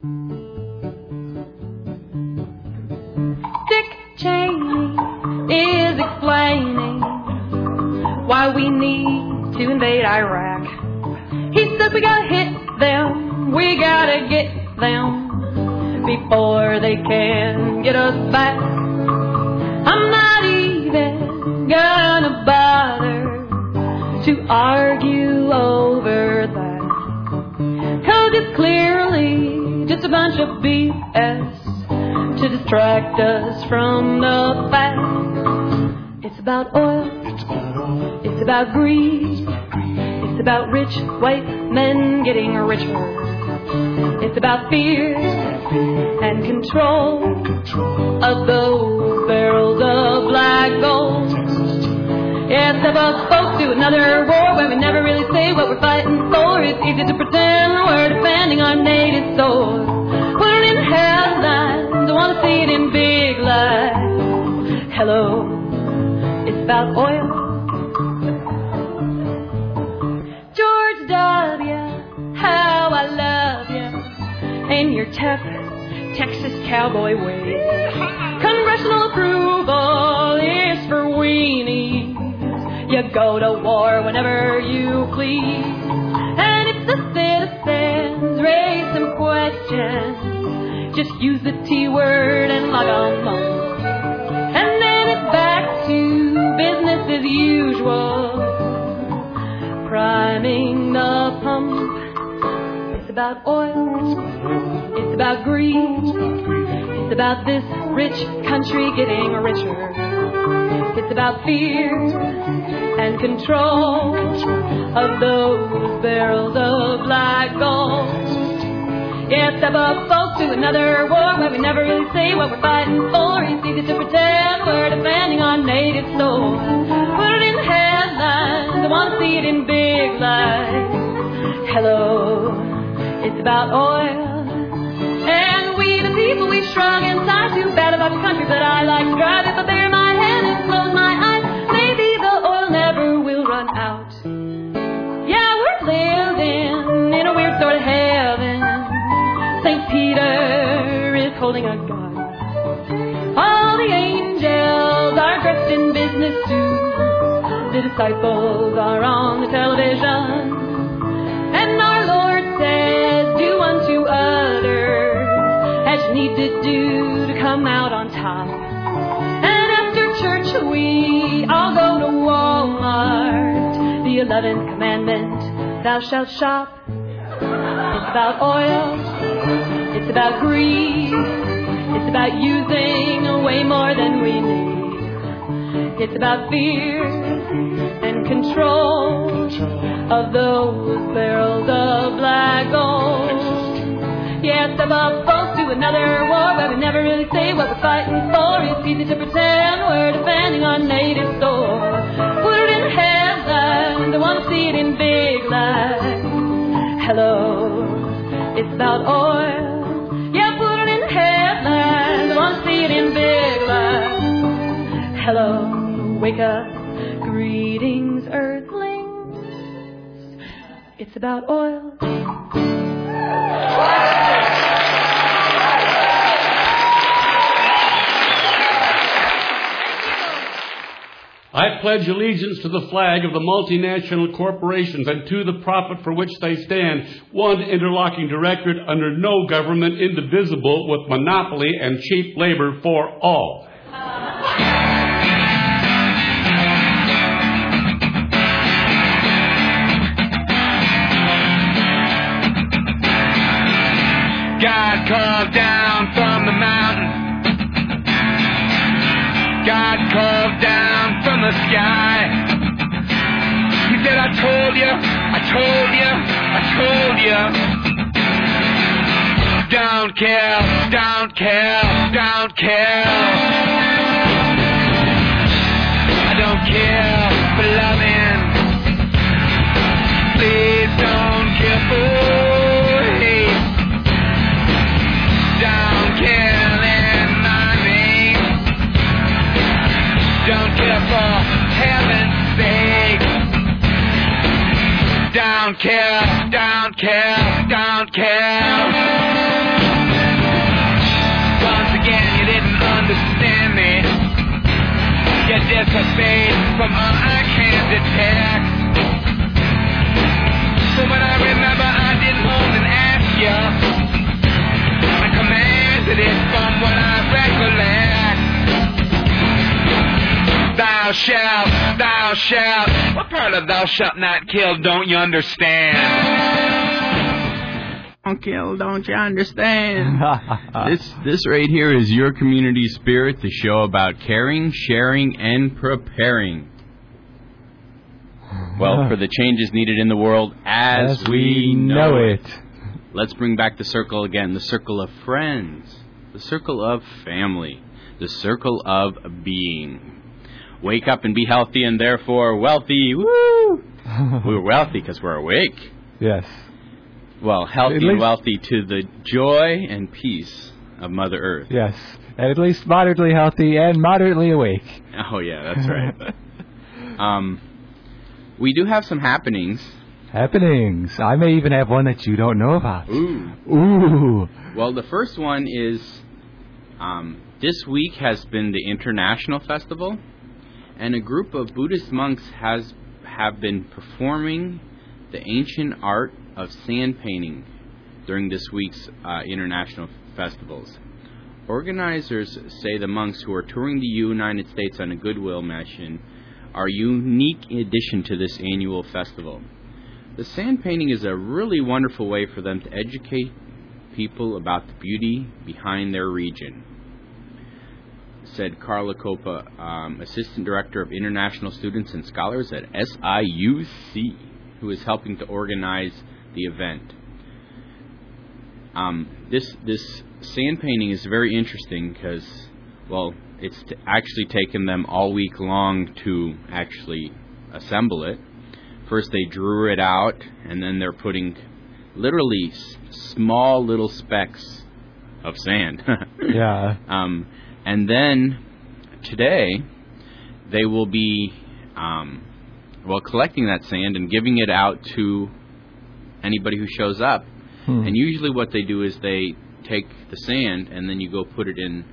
Dick Cheney is explaining why we need to invade Iraq. He says we gotta hit them, we gotta get them before they can get us back. I'm not even gonna bother to argue over that. Cause it's clearly just a bunch of BS to distract us from the fact. It's about oil. It's about greed. It's about rich white men getting richer. It's about fear and control of those barrels of black gold. It's about folks to another war where we never really say what we're fighting for. It's easy to pretend we're defending our native soil. It's about oil. George W., how I love you in your tough Texas cowboy way. Congressional approval is for weenies. You go to war whenever you please. And if the citizens raise some questions, just use the T word and log on home. Usual. Priming the pump. It's about oil. It's about greed. It's about this rich country getting richer. It's about fear and control of those barrels of black gold. Yeah, step up, folks, to another war where we never really say what we're fighting for. It's easy to pretend we're defending our native soul. Put it in headlines, I want to see it in big lights. Hello, it's about oil. And we, the people, we shrug and sigh too bad about the country, but I like to drive it, but bury my head and close my eyes. Holding a gun. All the angels are dressed in business suits. The disciples are on the television. And our Lord says, do unto others as you need to do to come out on top. And after church, we all go to Walmart. The eleventh commandment, thou shalt shop. It's about oil. It's about greed. It's about using way more than we need. It's about fear and control of those barrels of black gold. Yeah, step up, folks, to another war where we never really say what we're fighting for. It's easy to pretend we're defending our native soil. Put it in headlines, I want to see it in big lights. Hello, it's about oil. Big. Hello, wake up, greetings, earthlings. It's about oil. I pledge allegiance to the flag of the multinational corporations and to the profit for which they stand, one interlocking directorate under no government indivisible with monopoly and cheap labor for all. God called down told you, I told you, I told you. Don't care, don't care, don't care. I don't care of thou shalt not kill don't you understand? Don't kill, don't you understand? this this right here is your community spirit, the show about caring, sharing, and preparing. Well, for the changes needed in the world as, we know it. Let's bring back the circle again the circle of friends, the circle of family, the circle of being. Wake up and be healthy and therefore wealthy. Woo! we're wealthy because we're awake. yes. Well, healthy At and wealthy to the joy and peace of Mother Earth. Yes. And at least moderately healthy and moderately awake. Oh, yeah, that's right. um, we do have some happenings. Happenings. I may even have one that you don't know about. Ooh. Ooh. Well, the first one is um, this week has been the International Festival, and a group of Buddhist monks has have been performing the ancient art of sand painting during this week's uh, international festivals. Organizers say the monks who are touring the United States on a goodwill mission are a unique addition to this annual festival. The sand painting is a really wonderful way for them to educate people about the beauty behind their region, said Carla Copa, um, Assistant Director of International Students and Scholars at SIUC, who is helping to organize the event. Um, this this sand painting is very interesting because, well, it's t- actually taken them all week long to actually assemble it. First, they drew it out, and then they're putting literally s- small little specks of sand. Yeah. Um, and then today, they will be, um, well, collecting that sand and giving it out to anybody who shows up. Hmm. And usually, what they do is they take the sand and then you go put it in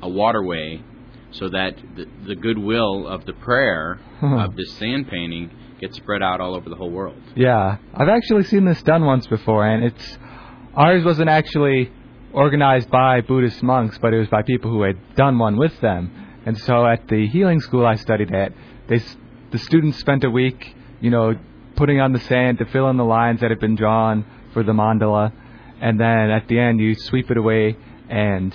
a waterway so that the, the goodwill of the prayer of this sand painting gets spread out all over the whole world. Yeah, I've actually seen this done once before, and it's ours wasn't actually organized by Buddhist monks, but it was by people who had done one with them. And so at the healing school I studied at, they the students spent a week, you know, putting on the sand to fill in the lines that had been drawn for the mandala, and then at the end you sweep it away and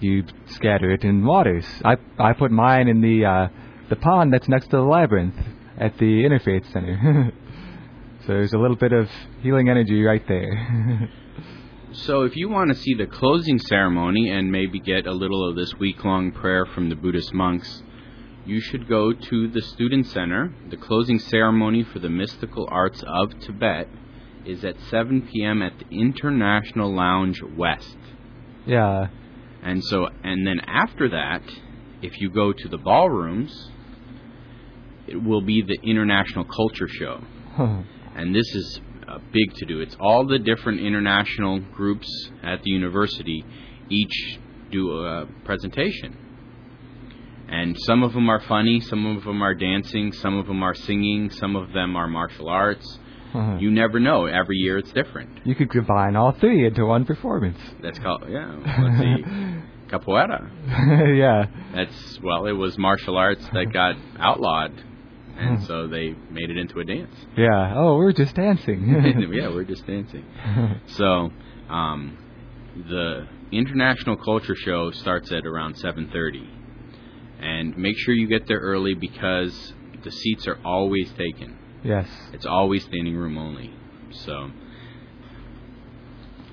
you scatter it in waters. I I put mine in the uh, the pond that's next to the labyrinth at the Interfaith Center. so there's a little bit of healing energy right there. So, if you want to see the closing ceremony and maybe get a little of this week long prayer from the Buddhist monks, you should go to the Student Center. The closing ceremony for the Mystical Arts of Tibet is at 7 p.m. at the International Lounge West. yeah. And so, and then after that, if you go to the ballrooms, it will be the International Culture Show. And this is uh, big to do. It's all the different international groups at the university each do a presentation. And some of them are funny, some of them are dancing, some of them are singing, some of them are martial arts. You never know. Every year it's different. you could combine all three into one performance. That's called yeah. Let's see, capoeira. yeah. That's well, it was martial arts that got outlawed, and so they made it into a dance. Yeah. Oh, we're just dancing. yeah, we're just dancing. So, um, the International Culture Show starts at around 7:30, and make sure you get there early because the seats are always taken. yes. It's always standing room only. So,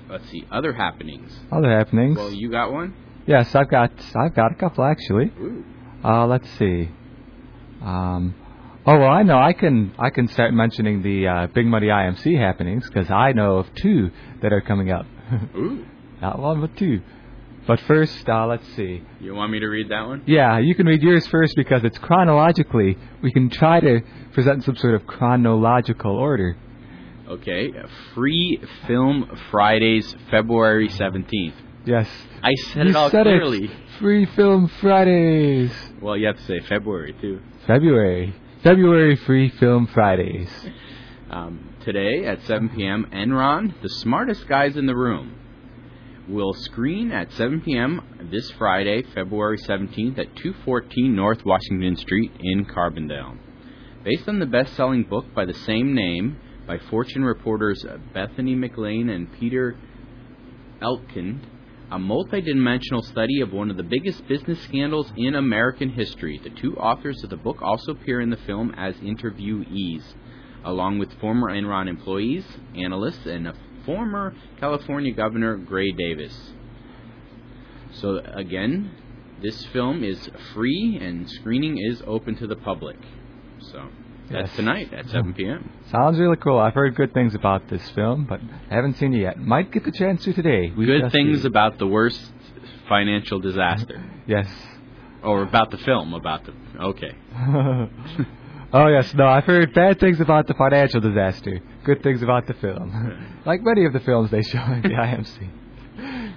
let's see other happenings. Other happenings. Well, you got one. yes, I've got I've got a couple actually. Ooh. Uh, let's see. Um, oh well, I know I can I can start mentioning the uh, Big Muddy IMC happenings because I know of two that are coming up. Ooh. Not one, but two. But first, uh, let's see. You want me to read that one? Yeah, you can read yours first because it's chronologically. We can try to present some sort of chronological order. Okay. Free Film Fridays, February 17th. Yes. I said you it all said clearly. it. Free Film Fridays. Well, you have to say February, too. February. February Free Film Fridays. Um, today at 7 p.m., Enron, the smartest guys in the room, will screen at 7 p.m. this Friday, February 17th at 214 North Washington Street in Carbondale. Based on the best selling book by the same name by Fortune reporters Bethany McLean and Peter Elkind, a multidimensional study of one of the biggest business scandals in American history. The two authors of the book also appear in the film as interviewees, along with former Enron employees, analysts, and a former California Governor Gray Davis. So, again, this film is free and screening is open to the public. So, that's Yes. tonight at 7 p.m. Sounds really cool. I've heard good things about this film, but I haven't seen it yet. Might get the chance to today. We Good things see. about the worst financial disaster. Yes. Or about the film, about the. Okay. oh yes, no, I've heard bad things about the financial disaster. Good things about the film, like many of the films they show at the IMC.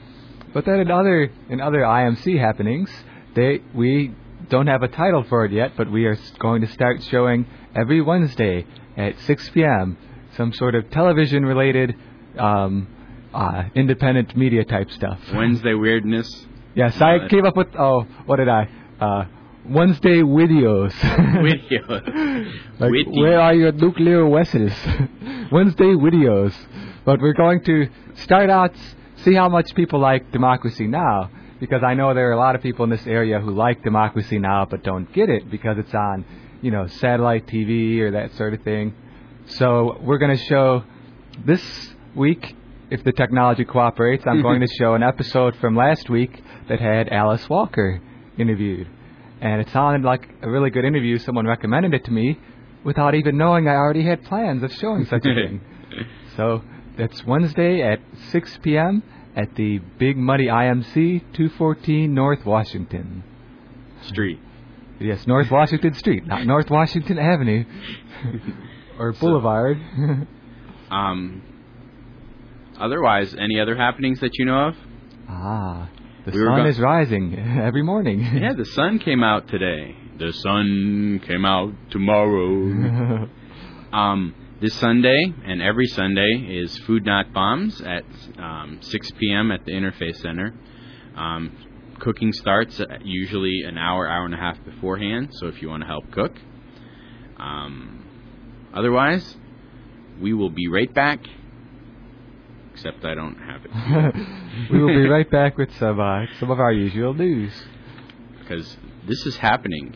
But then in other in other IMC happenings, they we don't have a title for it yet, but we are going to start showing every Wednesday at 6 p.m. some sort of television-related, um, uh, independent media type stuff. Wednesday weirdness. Yes, I came up with. Oh, what did I? Uh, Wednesday videos. Video. like, Witty. where are your nuclear vessels? Wednesday videos. But we're going to start out, see how much people like Democracy Now! Because I know there are a lot of people in this area who like Democracy Now! but don't get it because it's on, you know, satellite TV or that sort of thing. So we're going to show this week, if the technology cooperates, I'm going to show an episode from last week that had Alice Walker interviewed. And it sounded like a really good interview. Someone recommended it to me without even knowing I already had plans of showing such a thing. So that's Wednesday at 6 p.m. at the Big Muddy IMC, 214 North Washington. Street. Yes, North Washington Street, not North Washington Avenue or So- Boulevard. Um. Otherwise, any other happenings that you know of? ah, the We sun go- is rising every morning. Yeah, the sun came out today. The sun came out tomorrow. Um, this Sunday and every Sunday is Food Not Bombs at um, 6 p.m. at the Interfaith Center. Um, cooking starts usually an hour, hour and a half beforehand, so if you want to help cook. Um, otherwise, we will be right back. Except I don't have it we will be right back with some uh, some of our usual news. because this is happening.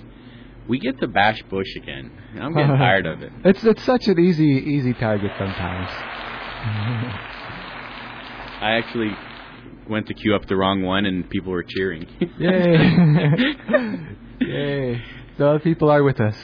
We get to bash Bush again. I'm getting tired of it. It's it's such an easy easy target sometimes. I actually went to queue up the wrong one and people were cheering. Yay! Yay! The people are with us.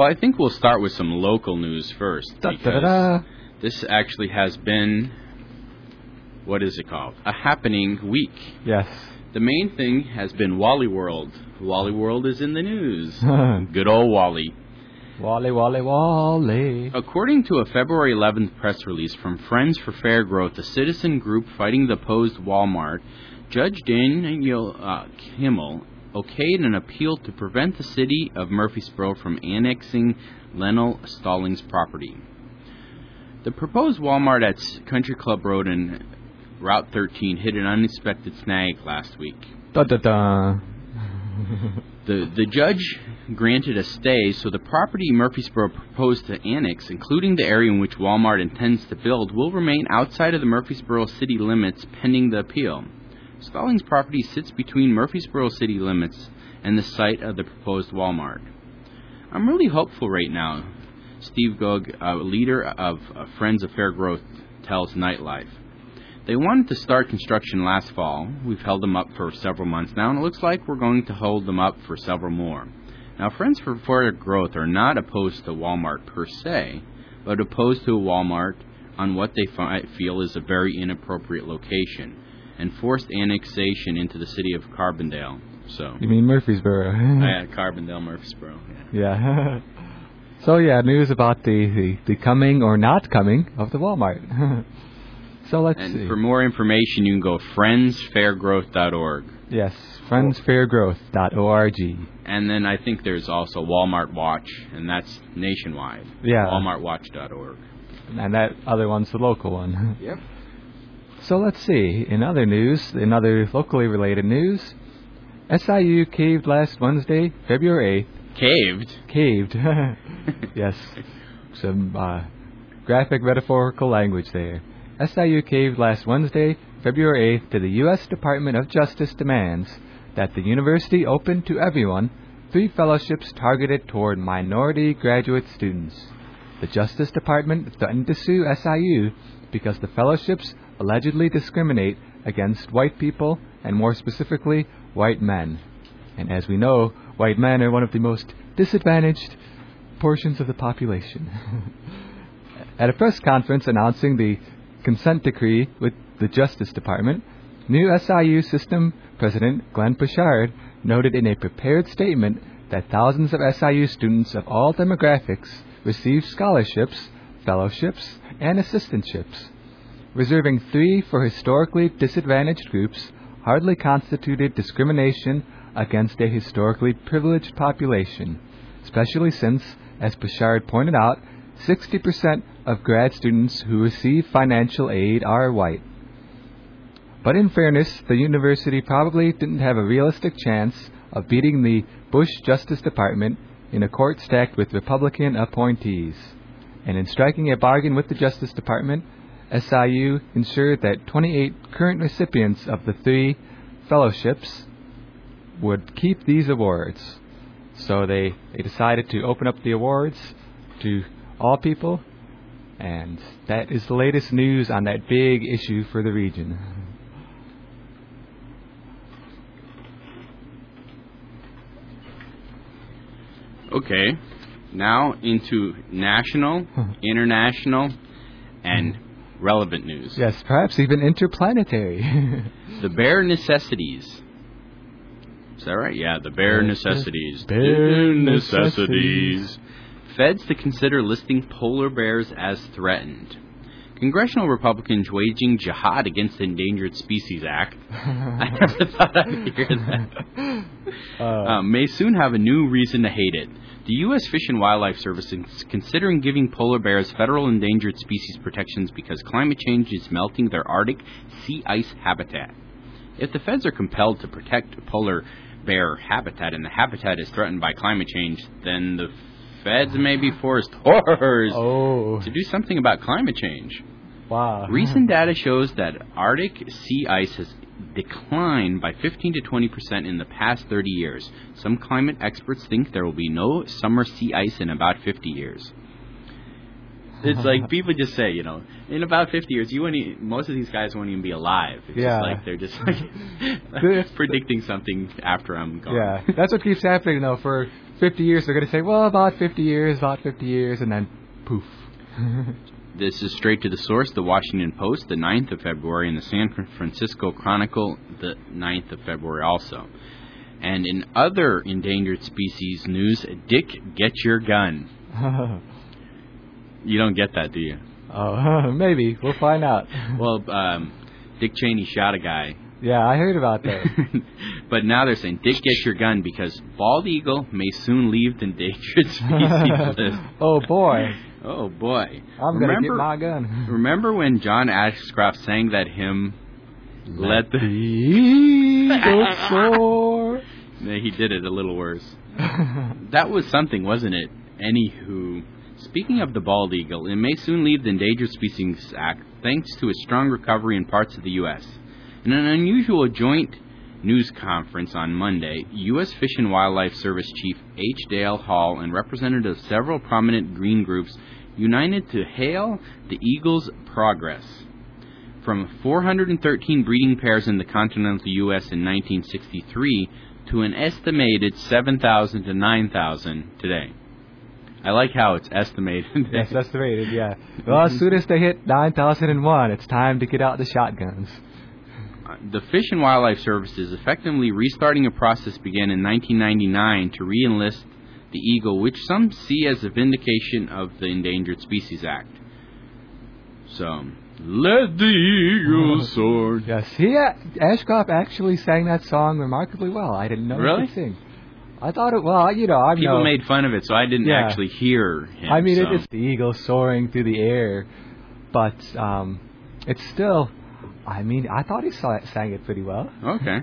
Well, I think we'll start with some local news first Da, da, because da, da. this actually has been what is it called? A happening week. Yes. The main thing has been Wally World. Wally World is in the news. Good old Wally. Wally, Wally, Wally. According to a February 11th press release from Friends for Fair Growth, a citizen group fighting the opposed Walmart, Judge Daniel uh, Kimmel okayed an appeal to prevent the city of Murphysboro from annexing Lennell Stallings property. The proposed Walmart at Country Club Road and Route 13 hit an unexpected snag last week. Da da da. The the judge granted a stay, so the property Murphysboro proposed to annex, including the area in which Walmart intends to build, will remain outside of the Murphysboro city limits pending the appeal. Stallings property sits between Murphysboro city limits and the site of the proposed Walmart. I'm really hopeful right now. Steve Gogg, a leader of uh, Friends of Fair Growth, tells Nightlife. They wanted to start construction last fall. We've held them up for several months now, and it looks like we're going to hold them up for several more. Now, Friends for Fair Growth are not opposed to Walmart per se, but opposed to a Walmart on what they fi- feel is a very inappropriate location and forced annexation into the city of Carbondale. So, You mean Murphysboro? yeah, Carbondale, Murphysboro. Yeah. Yeah. so yeah, news about the, the, the coming or not coming of the Walmart. So let's And see. for more information, you can go friendsfairgrowth.org. yes, friendsfairgrowth.org. And then I think there's also Walmart Watch, and that's nationwide. Yeah. WalmartWatch.org. And that other one's the local one. Yep. So let's see. In other news, in other locally related news, SIU caved last Wednesday, February 8th. Caved. Caved. yes. Some uh, graphic metaphorical language there. SIU caved last Wednesday, February 8th, to the U.S. Department of Justice demands that the university open to everyone three fellowships targeted toward minority graduate students. The Justice Department threatened to sue SIU because the fellowships allegedly discriminate against white people and more specifically white men. And as we know, white men are one of the most disadvantaged portions of the population. At a press conference announcing the consent decree with the Justice Department, new SIU system president Glenn Poshard noted in a prepared statement that thousands of SIU students of all demographics received scholarships, fellowships, and assistantships. Reserving three for historically disadvantaged groups hardly constituted discrimination against a historically privileged population, especially since, as Poshard pointed out, 60% of grad students who receive financial aid are white. But in fairness, the university probably didn't have a realistic chance of beating the Bush Justice Department in a court stacked with Republican appointees. And in striking a bargain with the Justice Department, SIU ensured that 28 current recipients of the three fellowships would keep these awards. So they, they decided to open up the awards to all people, and that is the latest news on that big issue for the region. Okay. Now into national, international, and relevant news. Yes, perhaps even interplanetary. The bare necessities. Is that right? Yeah, the bare necessities. bare necessities. Feds to consider listing polar bears as threatened. Congressional Republicans waging jihad against the Endangered Species Act. I never thought I'd hear that. Uh, Um, may soon have a new reason to hate it. The U.S. Fish and Wildlife Service is considering giving polar bears federal endangered species protections because climate change is melting their Arctic sea ice habitat. If the feds are compelled to protect polar bear habitat and the habitat is threatened by climate change, then the feds may be forced horrors oh, to do something about climate change. wow. Recent data shows that Arctic sea ice has declined by 15 to 20 percent in the past 30 years. Some climate experts think there will be no summer sea ice in about 50 years. It's like people just say, you know, in about 50 years, you won't. e- Most of these guys won't even be alive. It's Yeah. just like they're just like predicting something after I'm gone. Yeah, that's what keeps happening though. For 50 years, they're going to say, well, about 50 years, about 50 years, and then poof. This is straight to the source, the Washington Post, the 9th of February, and the San Francisco Chronicle, the 9th of February also. And in other endangered species news, Dick, get your gun. You don't get that, do you? oh, maybe. We'll find out. Well, um, Dick Cheney shot a guy. Yeah, I heard about that. but now they're saying, Dick, get your gun because bald eagle may soon leave the endangered species list. oh boy, Oh, boy. I'm going to Remember- get my gun. Remember when John Ashcroft sang that hymn, Let the... eagle soar. He did it a little worse. That was something, wasn't it? Anywho, speaking of the bald eagle, it may soon leave the Endangered Species Act thanks to a strong recovery in parts of the U.S. In an unusual joint news conference on Monday, U.S. Fish and Wildlife Service Chief H. Dale Hall and representatives of several prominent green groups united to hail the eagle's progress. From 413 breeding pairs in the continental U.S. in 1963 to an estimated 7,000 to 9,000 today. I like how it's estimated. Yes, estimated. Yeah. Well, as soon as they hit 9,001, it's time to get out the shotguns. The Fish and Wildlife Service is effectively restarting a process began in 1999 to re-enlist the eagle, which some see as a vindication of the Endangered Species Act. So, Let the eagle soar. Yes, he uh, Ashcroft actually sang that song remarkably well. I didn't know Really? he could sing. I thought it. Well, you know, I'm People no, made fun of it, so I didn't Yeah. actually hear him. I mean, so. it's the eagle soaring through the air, but um, it's still. I mean, I thought he saw, sang it pretty well. okay.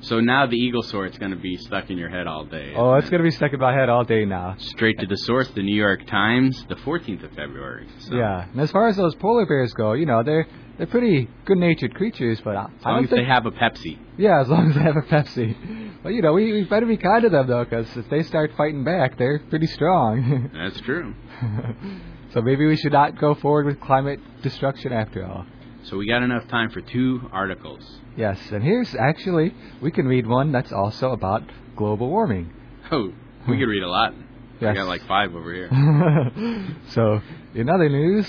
So now the eagle soar is going to be stuck in your head all day. Oh, it's it? gonna be stuck in my head all day now. straight to the source, the New York Times, the 14th of February. So, Yeah, and as far as those polar bears go, you know, they're they're pretty good-natured creatures, but I, As I long don't as they have a Pepsi. yeah, as long as they have a Pepsi. But you know, we, we better be kind to them though, because if they start fighting back, they're pretty strong. That's true. so maybe we should not go forward with climate destruction after all. So we got enough time for two articles. Yes, and here's actually we can read one that's also about global warming. Oh, we could read a lot. I got like five over here. so, in other news,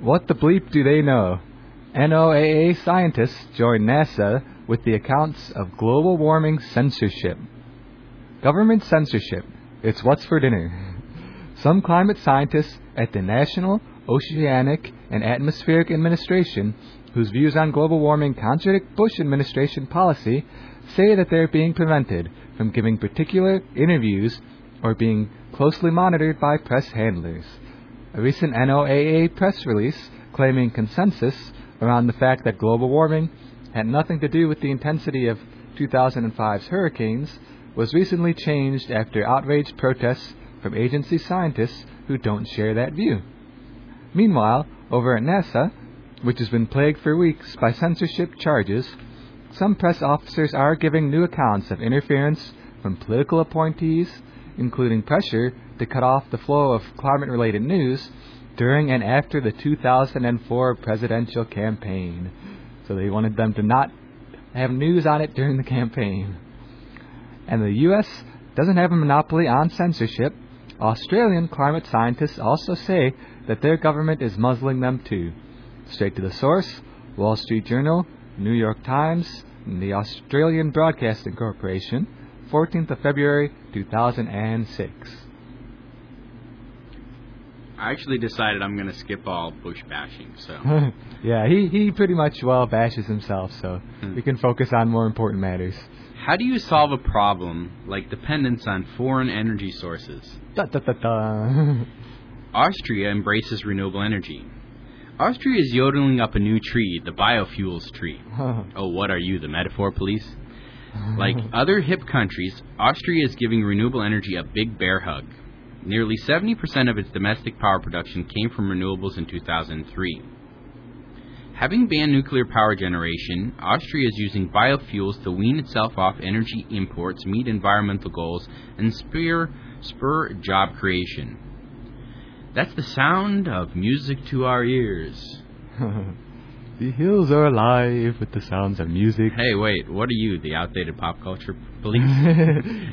what the bleep do they know? NOAA scientists join NASA with the accounts of global warming censorship. Government censorship. It's what's for dinner. Some climate scientists at the National Oceanic and Atmospheric Administration, whose views on global warming contradict Bush administration policy, say that they're being prevented from giving particular interviews or being closely monitored by press handlers. A recent NOAA press release claiming consensus around the fact that global warming had nothing to do with the intensity of 2005's hurricanes was recently changed after outraged protests from agency scientists who don't share that view. Meanwhile, over at NASA, which has been plagued for weeks by censorship charges, some press officers are giving new accounts of interference from political appointees, including pressure to cut off the flow of climate related news during and after the 2004 presidential campaign. So they wanted them to not have news on it during the campaign. And the U.S. doesn't have a monopoly on censorship. Australian climate scientists also say that their government is muzzling them too. Straight to the source Wall Street Journal, New York Times, and the Australian Broadcasting Corporation, 14th of February 2006. I actually decided I'm going to skip all Bush bashing. So yeah, he, he pretty much well bashes himself, so Hmm. we can focus on more important matters. How do you solve a problem like dependence on foreign energy sources? Da, da, da, da. Austria embraces renewable energy. Austria is yodeling up a new tree, the biofuels tree. Oh, what are you, the metaphor police? Like other hip countries, Austria is giving renewable energy a big bear hug. Nearly 70% of its domestic power production came from renewables in 2003. Having banned nuclear power generation, Austria is using biofuels to wean itself off energy imports, meet environmental goals, and spur, spur job creation. That's the sound of music to our ears. the hills are alive with the sounds of music. Hey, wait, what are you, the outdated pop culture police?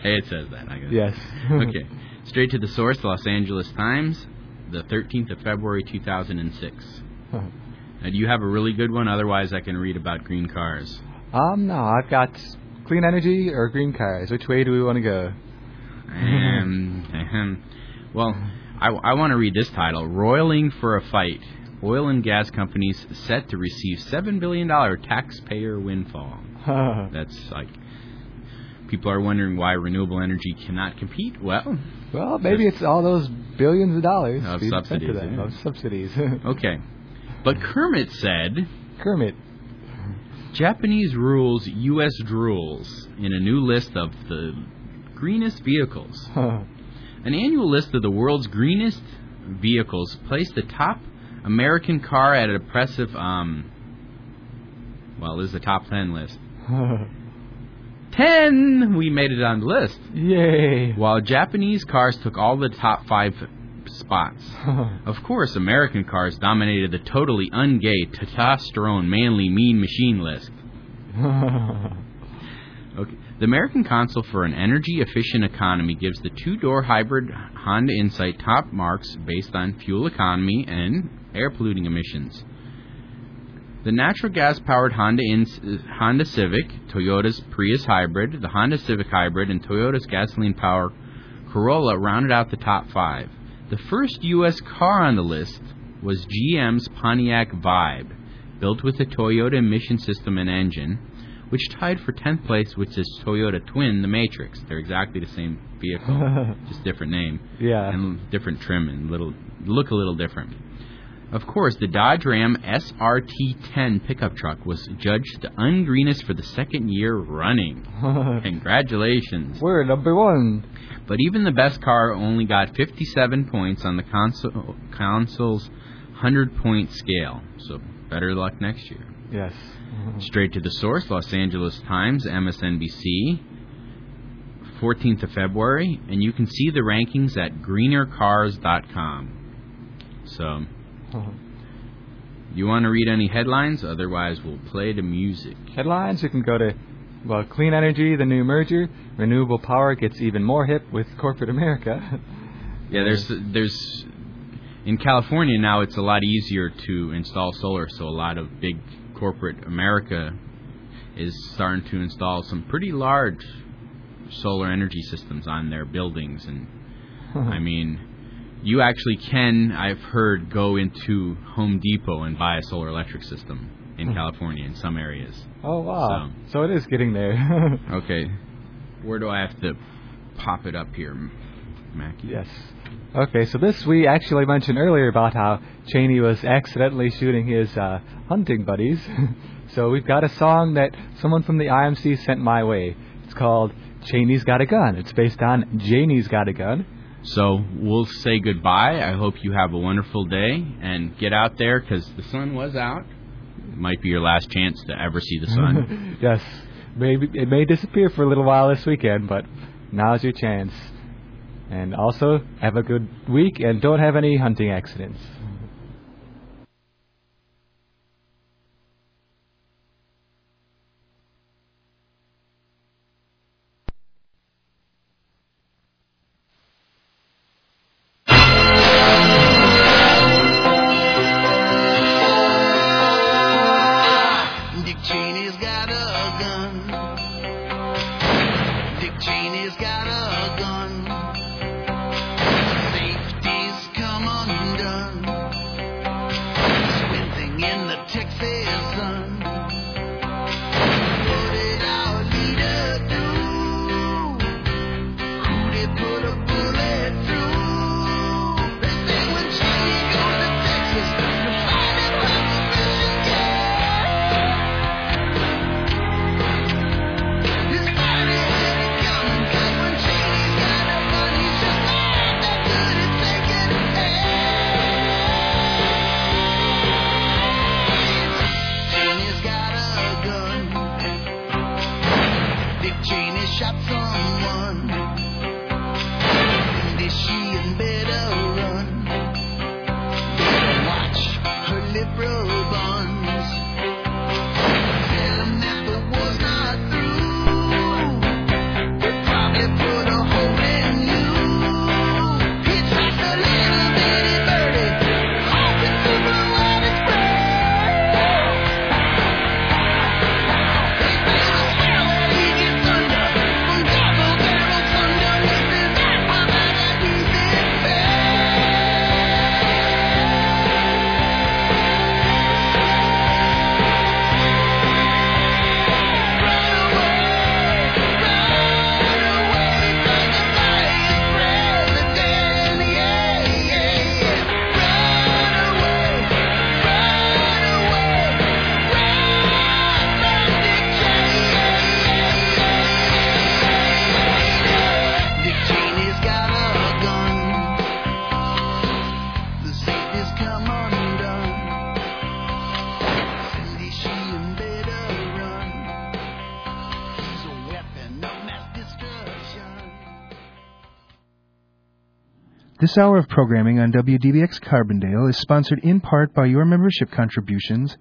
hey, it says that, I guess. yes. okay. Straight to the source, Los Angeles Times, the 13th of February 2006. Now, do you have a really good one? Otherwise, I can read about green cars. um, no, I've got clean energy or green cars. Which way do we want to go? Um, well, I, I want to read this title Roiling for a Fight. Oil and gas companies set to receive $7 billion taxpayer windfall. That's like. People are wondering why renewable energy cannot compete. Well, well, maybe it's all those billions of dollars Of being sent to subsidies, them, yeah. of subsidies. okay. But Kermit said Kermit. Japanese rules U.S. drools in a new list of the greenest vehicles. An annual list of the world's greenest vehicles placed the top American car at an impressive, um, well, this is the top 10 list. 10! We made it on the list. Yay. While Japanese cars took all the top five spots. Of course, American cars dominated the totally ungay, testosterone, manly, mean machine list. Okay. The American Council for an Energy Efficient Economy gives the two-door hybrid Honda Insight top marks based on fuel economy and air polluting emissions. The natural gas-powered Honda, In- Honda Civic, Toyota's Prius Hybrid, the Honda Civic Hybrid, and Toyota's gasoline-powered Corolla rounded out the top five. The first U.S. car on the list was GM's Pontiac Vibe, built with a Toyota emission system and engine, which tied for 10th place with its Toyota twin, the Matrix. They're exactly the same vehicle, just different name Yeah. and different trim and little look a little different. Of course, the Dodge Ram SRT10 pickup truck was judged the ungreenest for the second year running. Congratulations. We're number one. But even the best car only got 57 points on the console, console's 100 point scale. So better luck next year. Yes. Straight to the source, Los Angeles Times, MSNBC, 14th of February, and you can see the rankings at greenercars.com. So, you want to read any headlines? Otherwise, we'll play the music. Headlines, you can go to, well, clean energy, the new merger, renewable power gets even more hip with corporate America. Yeah, there's there's in California now it's a lot easier to install solar, so a lot of big corporate America is starting to install some pretty large solar energy systems on their buildings and I mean you actually can I've heard go into Home Depot and buy a solar electric system in hmm. California in some areas. oh, wow. So it is getting there. Okay. Where do I have to pop it up here, Mackie? yes. Okay, so this we actually mentioned earlier about how Cheney was accidentally shooting his uh, hunting buddies. so we've got a song that someone from the IMC sent my way. It's called Cheney's Got a Gun. It's based on Janie's Got a Gun. So we'll say goodbye. I hope you have a wonderful day and get out there because the sun was out. It might be your last chance to ever see the sun. yes, maybe it may disappear for a little while this weekend, but now's your chance. And also, have a good week and don't have any hunting accidents. This hour of programming on WDBX Carbondale is sponsored in part by your membership contributions